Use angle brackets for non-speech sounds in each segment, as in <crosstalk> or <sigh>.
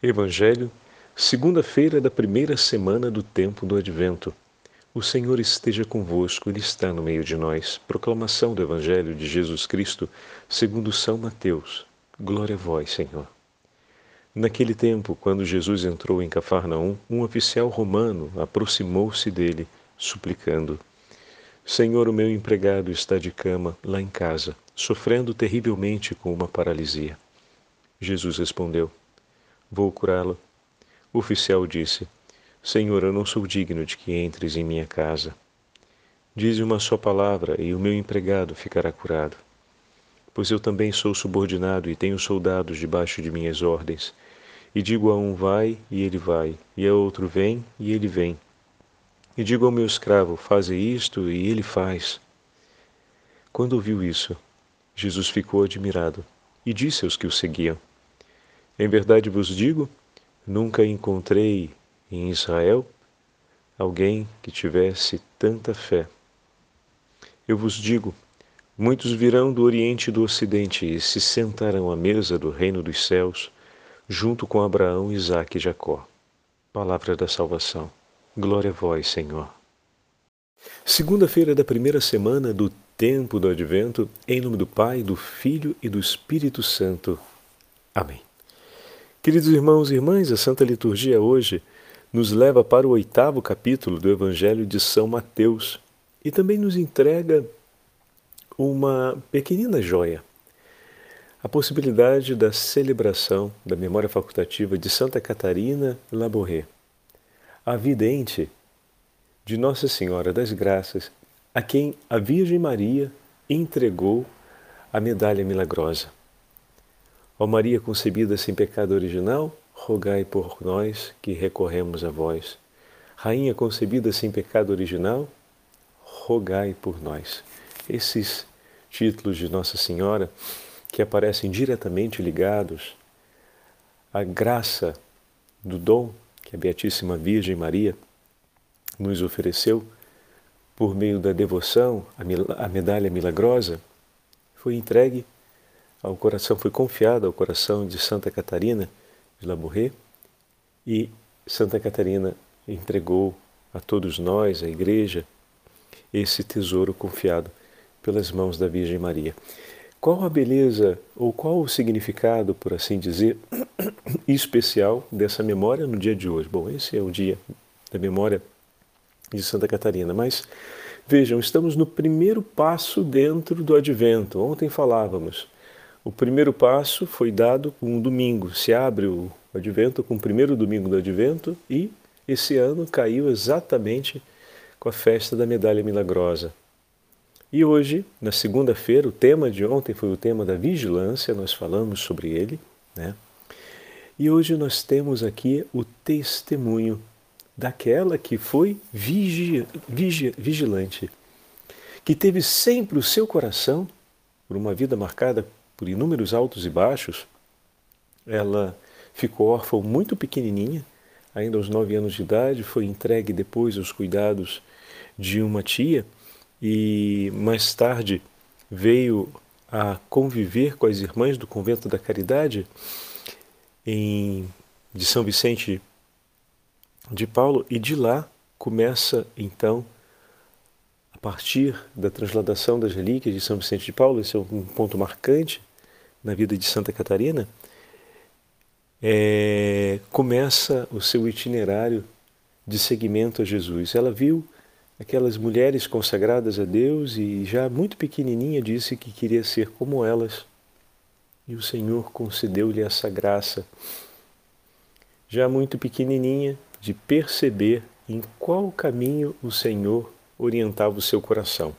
Evangelho, segunda-feira da primeira semana do tempo do Advento. O Senhor esteja convosco, Ele está no meio de nós. Proclamação do Evangelho de Jesus Cristo, segundo São Mateus. Glória a vós, Senhor. Naquele tempo, quando Jesus entrou em Cafarnaum, um oficial romano aproximou-se dele, suplicando: Senhor, o meu empregado está de cama lá em casa, sofrendo terrivelmente com uma paralisia. Jesus respondeu: Vou curá-lo. O oficial disse: Senhor, eu não sou digno de que entres em minha casa. Dize uma só palavra e o meu empregado ficará curado. Pois eu também sou subordinado e tenho soldados debaixo de minhas ordens. E digo a um vai e ele vai, e a outro vem e ele vem. E digo ao meu escravo, faze isto e ele faz. Quando ouviu isso, Jesus ficou admirado e disse aos que o seguiam: em verdade vos digo, nunca encontrei em Israel alguém que tivesse tanta fé. Eu vos digo, muitos virão do Oriente e do Ocidente e se sentarão à mesa do reino dos céus, junto com Abraão, Isaque e Jacó. Palavra da salvação. Glória a vós, Senhor. Segunda-feira da primeira semana do tempo do Advento, em nome do Pai, do Filho e do Espírito Santo. Amém. Queridos irmãos e irmãs, a Santa Liturgia hoje nos leva para o oitavo capítulo do Evangelho de São Mateus e também nos entrega uma pequenina joia, a possibilidade da celebração da memória facultativa de Santa Catarina Laborré, a vidente de Nossa Senhora das Graças, a quem a Virgem Maria entregou a medalha milagrosa. Ó Maria concebida sem pecado original, rogai por nós que recorremos a vós. Rainha concebida sem pecado original, rogai por nós. Esses títulos de Nossa Senhora que aparecem diretamente ligados à graça do dom que a Beatíssima Virgem Maria nos ofereceu por meio da devoção à medalha milagrosa, foi entregue ao coração, foi confiado ao coração de Santa Catarina de Labourré e Santa Catarina entregou a todos nós, a Igreja, esse tesouro confiado pelas mãos da Virgem Maria. Qual a beleza ou qual o significado, por assim dizer, <coughs> especial dessa memória no dia de hoje? Bom, esse é o dia da memória de Santa Catarina, mas vejam, estamos no primeiro passo dentro do advento. Ontem falávamos o primeiro passo foi dado com um domingo. Se abre o advento com o primeiro domingo do advento e esse ano caiu exatamente com a festa da medalha milagrosa. E hoje, na segunda-feira, o tema de ontem foi o tema da vigilância, nós falamos sobre ele, né? E hoje nós temos aqui o testemunho daquela que foi vigi, vigi, vigilante, que teve sempre o seu coração, por uma vida marcada por inúmeros altos e baixos, ela ficou órfã muito pequenininha, ainda aos nove anos de idade, foi entregue depois aos cuidados de uma tia e mais tarde veio a conviver com as irmãs do convento da Caridade em, de São Vicente de Paulo e de lá começa então a partir da transladação das relíquias de São Vicente de Paulo, esse é um ponto marcante na vida de Santa Catarina, é, começa o seu itinerário de seguimento a Jesus. Ela viu aquelas mulheres consagradas a Deus e já muito pequenininha disse que queria ser como elas. E o Senhor concedeu-lhe essa graça, já muito pequenininha, de perceber em qual caminho o Senhor orientava o seu coração.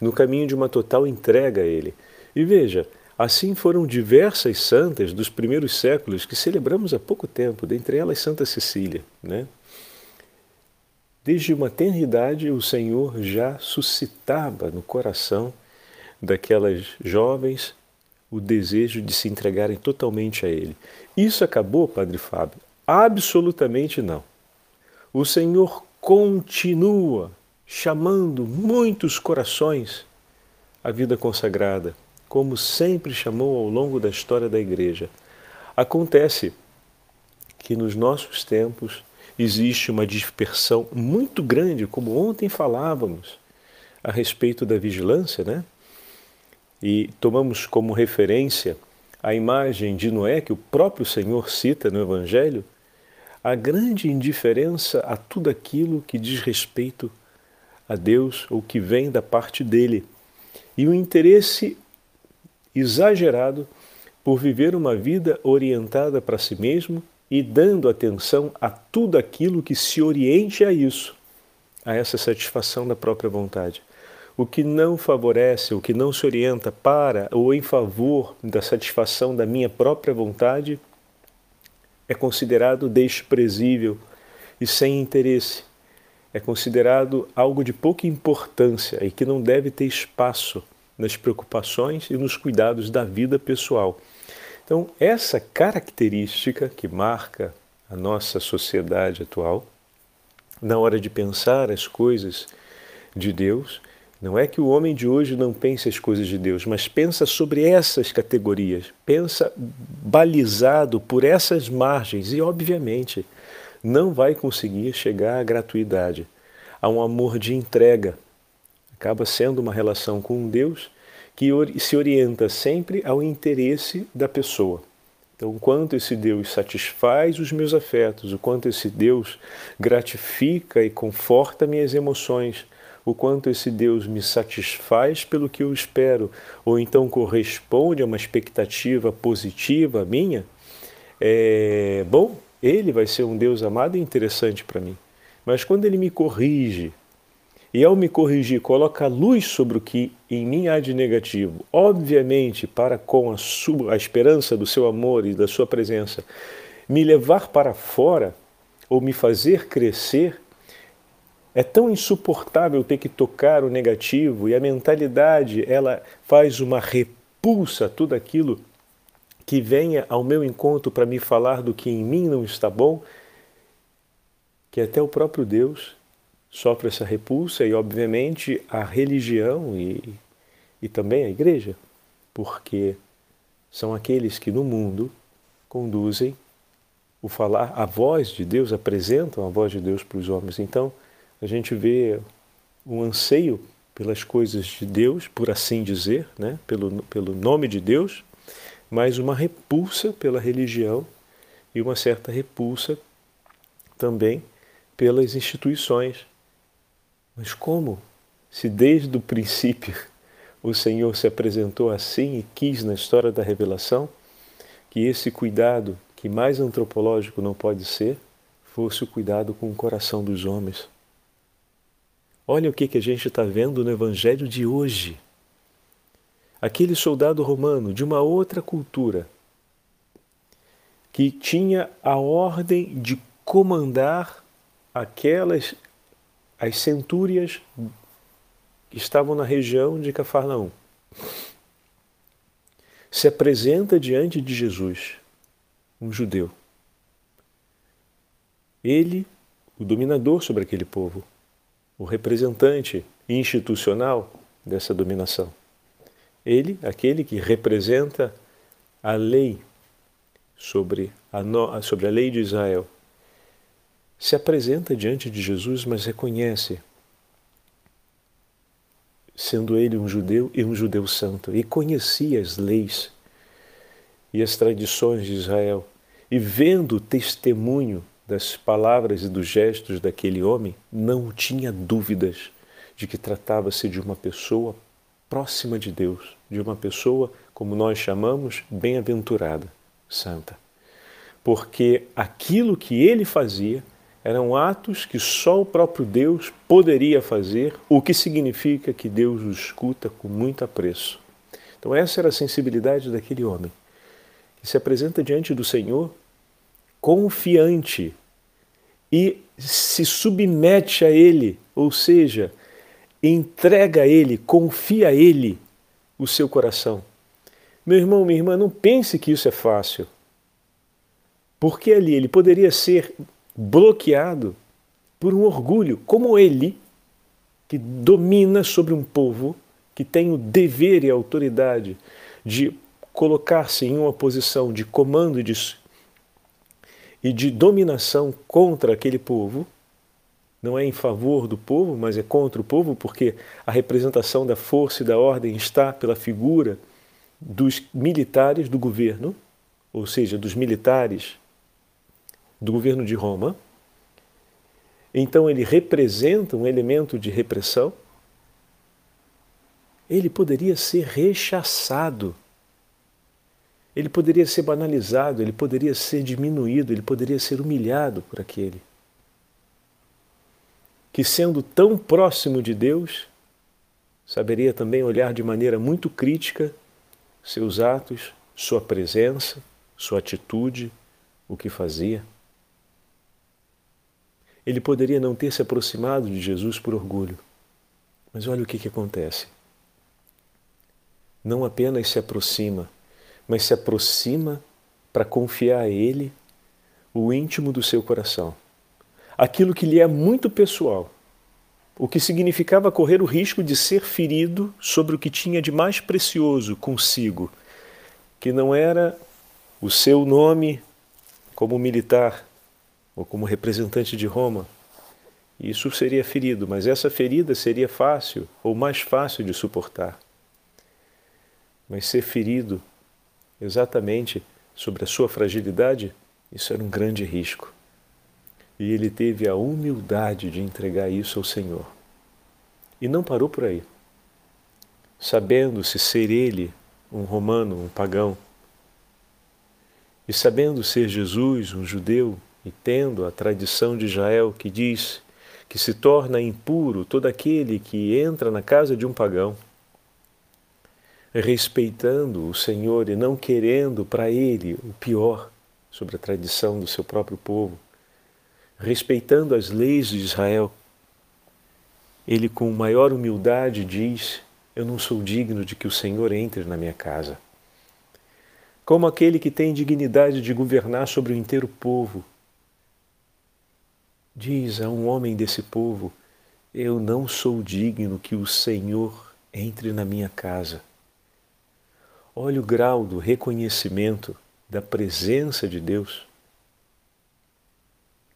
No caminho de uma total entrega a Ele. E veja, assim foram diversas santas dos primeiros séculos que celebramos há pouco tempo, dentre elas Santa Cecília. Né? Desde uma tenridade, o Senhor já suscitava no coração daquelas jovens o desejo de se entregarem totalmente a Ele. Isso acabou, Padre Fábio? Absolutamente não. O Senhor continua chamando muitos corações à vida consagrada, como sempre chamou ao longo da história da Igreja. Acontece que nos nossos tempos existe uma dispersão muito grande, como ontem falávamos a respeito da vigilância, né? E tomamos como referência a imagem de Noé que o próprio Senhor cita no Evangelho, a grande indiferença a tudo aquilo que diz respeito a Deus ou que vem da parte dele, e o interesse exagerado por viver uma vida orientada para si mesmo e dando atenção a tudo aquilo que se oriente a isso, a essa satisfação da própria vontade. O que não favorece, o que não se orienta para ou em favor da satisfação da minha própria vontade é considerado desprezível e sem interesse. É considerado algo de pouca importância e que não deve ter espaço nas preocupações e nos cuidados da vida pessoal. Então, essa característica que marca a nossa sociedade atual, na hora de pensar as coisas de Deus, não é que o homem de hoje não pense as coisas de Deus, mas pensa sobre essas categorias, pensa balizado por essas margens e, obviamente, não vai conseguir chegar à gratuidade, a um amor de entrega. Acaba sendo uma relação com Deus que se orienta sempre ao interesse da pessoa. Então, o quanto esse Deus satisfaz os meus afetos, o quanto esse Deus gratifica e conforta minhas emoções, o quanto esse Deus me satisfaz pelo que eu espero, ou então corresponde a uma expectativa positiva minha, é, bom, ele vai ser um Deus amado e interessante para mim. Mas quando ele me corrige, e ao me corrigir, coloca luz sobre o que em mim há de negativo, obviamente, para com a, sua, a esperança do seu amor e da sua presença, me levar para fora ou me fazer crescer, é tão insuportável ter que tocar o negativo e a mentalidade ela faz uma repulsa a tudo aquilo que venha ao meu encontro para me falar do que em mim não está bom, que até o próprio Deus sofre essa repulsa e, obviamente, a religião e, e também a igreja, porque são aqueles que no mundo conduzem o falar, a voz de Deus, apresentam a voz de Deus para os homens. Então, a gente vê um anseio pelas coisas de Deus, por assim dizer, né? pelo, pelo nome de Deus, mas uma repulsa pela religião e uma certa repulsa também pelas instituições. Mas como? Se desde o princípio o Senhor se apresentou assim e quis na história da revelação que esse cuidado, que mais antropológico não pode ser, fosse o cuidado com o coração dos homens. Olha o que, que a gente está vendo no Evangelho de hoje. Aquele soldado romano de uma outra cultura que tinha a ordem de comandar aquelas as centúrias que estavam na região de Cafarnaum. Se apresenta diante de Jesus, um judeu. Ele, o dominador sobre aquele povo, o representante institucional dessa dominação. Ele, aquele que representa a lei sobre a, no, sobre a lei de Israel, se apresenta diante de Jesus, mas reconhece, sendo ele um judeu e um judeu santo, e conhecia as leis e as tradições de Israel, e vendo o testemunho das palavras e dos gestos daquele homem, não tinha dúvidas de que tratava-se de uma pessoa próxima de Deus, de uma pessoa, como nós chamamos, bem-aventurada, santa. Porque aquilo que ele fazia eram atos que só o próprio Deus poderia fazer, o que significa que Deus o escuta com muito apreço. Então, essa era a sensibilidade daquele homem, que se apresenta diante do Senhor confiante e se submete a Ele, ou seja, entrega a Ele, confia a Ele o seu coração. Meu irmão, minha irmã, não pense que isso é fácil. Porque ali ele poderia ser bloqueado por um orgulho, como ele, que domina sobre um povo, que tem o dever e a autoridade de colocar-se em uma posição de comando e de e de dominação contra aquele povo, não é em favor do povo, mas é contra o povo, porque a representação da força e da ordem está pela figura dos militares do governo, ou seja, dos militares do governo de Roma. Então ele representa um elemento de repressão. Ele poderia ser rechaçado. Ele poderia ser banalizado, ele poderia ser diminuído, ele poderia ser humilhado por aquele que, sendo tão próximo de Deus, saberia também olhar de maneira muito crítica seus atos, sua presença, sua atitude, o que fazia. Ele poderia não ter se aproximado de Jesus por orgulho, mas olha o que, que acontece. Não apenas se aproxima, mas se aproxima para confiar a Ele o íntimo do seu coração aquilo que lhe é muito pessoal, o que significava correr o risco de ser ferido sobre o que tinha de mais precioso consigo, que não era o seu nome como militar ou como representante de Roma. Isso seria ferido, mas essa ferida seria fácil ou mais fácil de suportar. Mas ser ferido exatamente sobre a sua fragilidade, isso era um grande risco. E ele teve a humildade de entregar isso ao Senhor. E não parou por aí. Sabendo-se ser ele um romano, um pagão, e sabendo ser Jesus um judeu, e tendo a tradição de Israel que diz que se torna impuro todo aquele que entra na casa de um pagão, respeitando o Senhor e não querendo para ele o pior sobre a tradição do seu próprio povo, respeitando as leis de Israel, ele com maior humildade diz: Eu não sou digno de que o Senhor entre na minha casa. Como aquele que tem dignidade de governar sobre o inteiro povo, diz a um homem desse povo: Eu não sou digno que o Senhor entre na minha casa. Olha o grau do reconhecimento da presença de Deus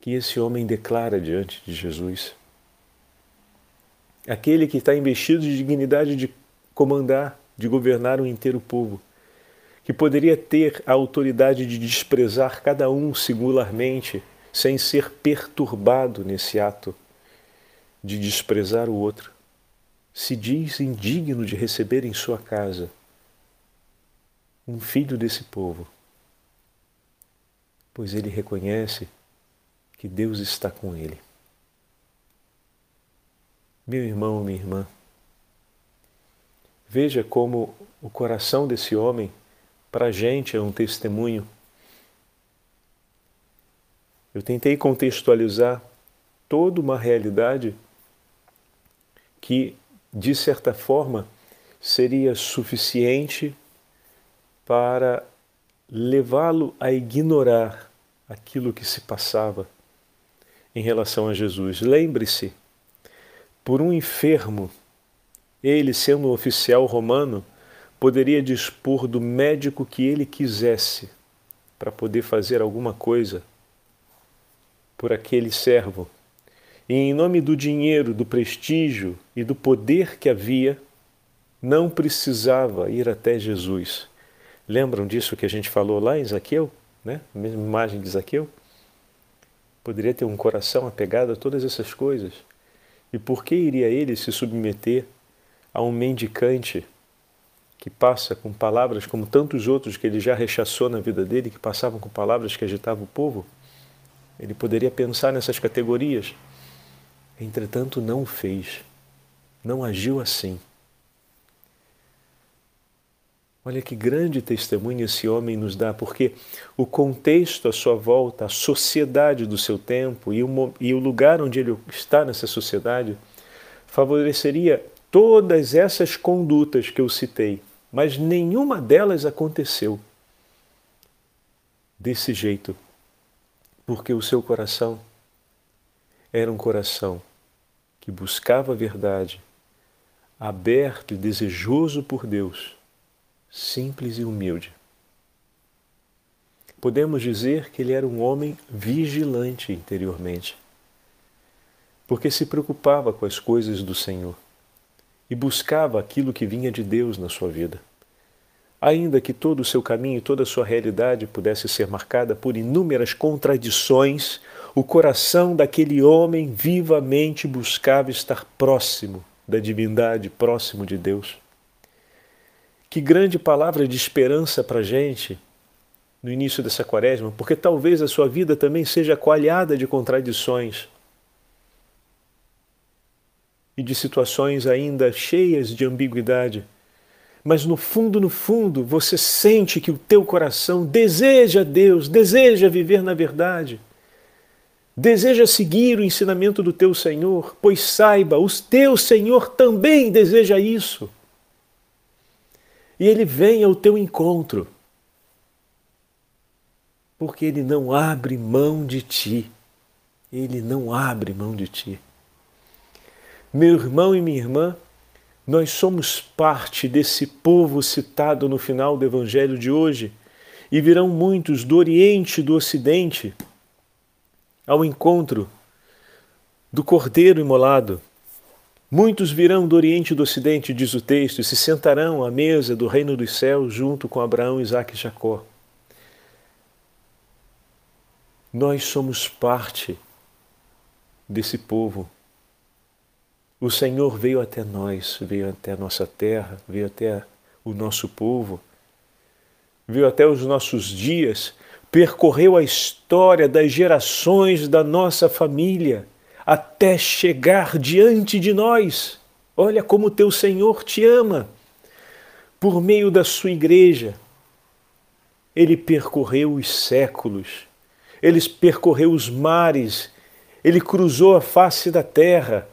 que esse homem declara diante de Jesus. Aquele que está investido de dignidade de comandar, de governar um inteiro povo, que poderia ter a autoridade de desprezar cada um singularmente, sem ser perturbado nesse ato de desprezar o outro, se diz indigno de receber em sua casa um filho desse povo, pois ele reconhece que Deus está com ele. Meu irmão, minha irmã, veja como o coração desse homem, para a gente, é um testemunho. Eu tentei contextualizar toda uma realidade que, de certa forma, seria suficiente para levá-lo a ignorar aquilo que se passava em relação a Jesus. Lembre-se, por um enfermo, ele, sendo um oficial romano, poderia dispor do médico que ele quisesse para poder fazer alguma coisa por aquele servo. E em nome do dinheiro, do prestígio e do poder que havia, não precisava ir até Jesus. Lembram disso que a gente falou lá em Zaqueu? Né? A mesma imagem de Zaqueu? poderia ter um coração apegado a todas essas coisas. E por que iria ele se submeter a um mendicante que passa com palavras como tantos outros que ele já rechaçou na vida dele, que passavam com palavras que agitavam o povo? Ele poderia pensar nessas categorias. Entretanto, não o fez, não agiu assim. Olha que grande testemunho esse homem nos dá, porque o contexto à sua volta, a sociedade do seu tempo e o, e o lugar onde ele está nessa sociedade favoreceria todas essas condutas que eu citei, mas nenhuma delas aconteceu desse jeito, porque o seu coração era um coração que buscava a verdade, aberto e desejoso por Deus simples e humilde. podemos dizer que ele era um homem vigilante interiormente, porque se preocupava com as coisas do Senhor e buscava aquilo que vinha de Deus na sua vida. Ainda que todo o seu caminho, toda a sua realidade pudesse ser marcada por inúmeras contradições, o coração daquele homem vivamente buscava estar próximo da divindade, próximo de Deus. Que grande palavra de esperança para a gente no início dessa quaresma, porque talvez a sua vida também seja coalhada de contradições e de situações ainda cheias de ambiguidade. Mas no fundo, no fundo, você sente que o teu coração deseja Deus, deseja viver na verdade, deseja seguir o ensinamento do teu Senhor, pois saiba, o teu Senhor também deseja isso. E ele vem ao teu encontro porque ele não abre mão de ti. Ele não abre mão de ti. Meu irmão e minha irmã, nós somos parte desse povo citado no final do Evangelho de hoje, e virão muitos do Oriente e do Ocidente ao encontro do Cordeiro imolado. Muitos virão do Oriente e do Ocidente, diz o texto, e se sentarão à mesa do reino dos céus junto com Abraão, Isaque e Jacó. Nós somos parte desse povo. O Senhor veio até nós, veio até a nossa terra, veio até o nosso povo, veio até os nossos dias, percorreu a história das gerações da nossa família até chegar diante de nós. Olha como teu Senhor te ama. Por meio da sua igreja, ele percorreu os séculos ele percorreu os mares, ele cruzou a face da terra,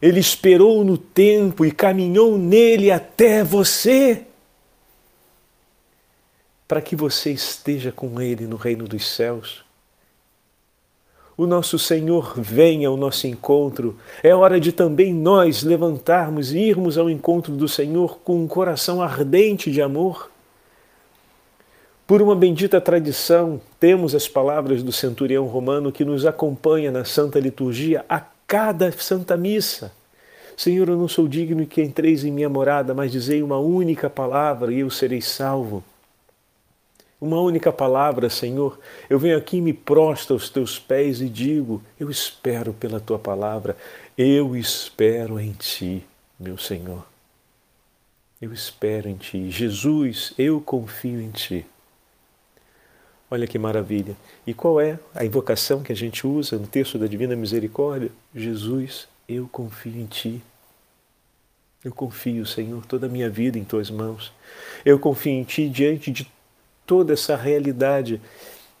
ele esperou no tempo e caminhou nele até você, para que você esteja com ele no reino dos céus. O nosso Senhor vem ao nosso encontro. É hora de também nós levantarmos e irmos ao encontro do Senhor com um coração ardente de amor por uma bendita tradição, temos as palavras do centurião romano que nos acompanha na Santa Liturgia a cada Santa Missa. Senhor, eu não sou digno que entreis em minha morada, mas dizei uma única palavra e eu serei salvo. Uma única palavra, Senhor. Eu venho aqui e me prosto aos teus pés e digo: Eu espero pela tua palavra, eu espero em ti, meu Senhor. Eu espero em ti. Jesus, eu confio em ti. Olha que maravilha. E qual é a invocação que a gente usa no texto da Divina Misericórdia? Jesus, eu confio em Ti. Eu confio, Senhor, toda a minha vida em Tuas mãos. Eu confio em Ti diante de toda essa realidade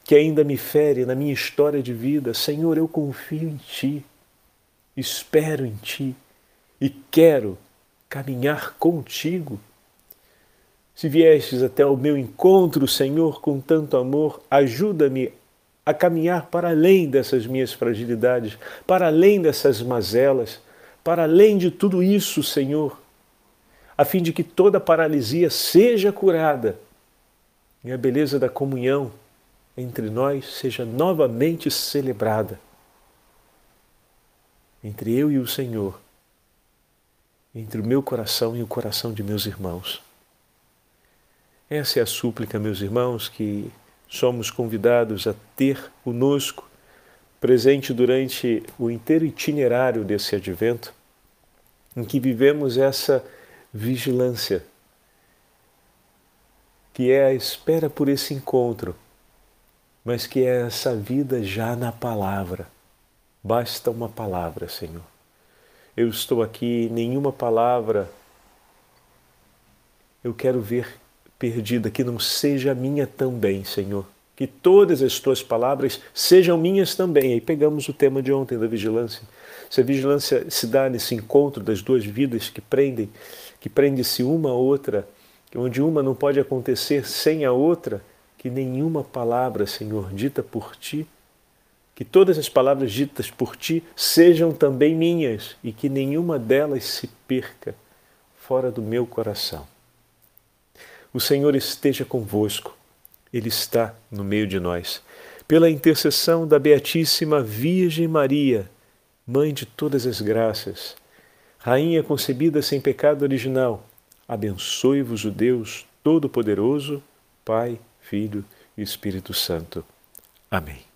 que ainda me fere na minha história de vida. Senhor, eu confio em Ti. Espero em Ti e quero caminhar contigo se viestes até o meu encontro, Senhor, com tanto amor, ajuda-me a caminhar para além dessas minhas fragilidades, para além dessas mazelas, para além de tudo isso, Senhor, a fim de que toda paralisia seja curada e a beleza da comunhão entre nós seja novamente celebrada. Entre eu e o Senhor, entre o meu coração e o coração de meus irmãos. Essa é a súplica, meus irmãos, que somos convidados a ter conosco, presente durante o inteiro itinerário desse advento, em que vivemos essa vigilância, que é a espera por esse encontro, mas que é essa vida já na palavra. Basta uma palavra, Senhor. Eu estou aqui, nenhuma palavra eu quero ver perdida, que não seja minha também, Senhor. Que todas as tuas palavras sejam minhas também. Aí pegamos o tema de ontem da vigilância. Se a vigilância se dá nesse encontro das duas vidas que prendem, que prende-se uma a outra, onde uma não pode acontecer sem a outra, que nenhuma palavra, Senhor, dita por ti, que todas as palavras ditas por ti sejam também minhas e que nenhuma delas se perca fora do meu coração. O Senhor esteja convosco, Ele está no meio de nós. Pela intercessão da Beatíssima Virgem Maria, Mãe de todas as graças, Rainha concebida sem pecado original, abençoe-vos o Deus Todo-Poderoso, Pai, Filho e Espírito Santo. Amém.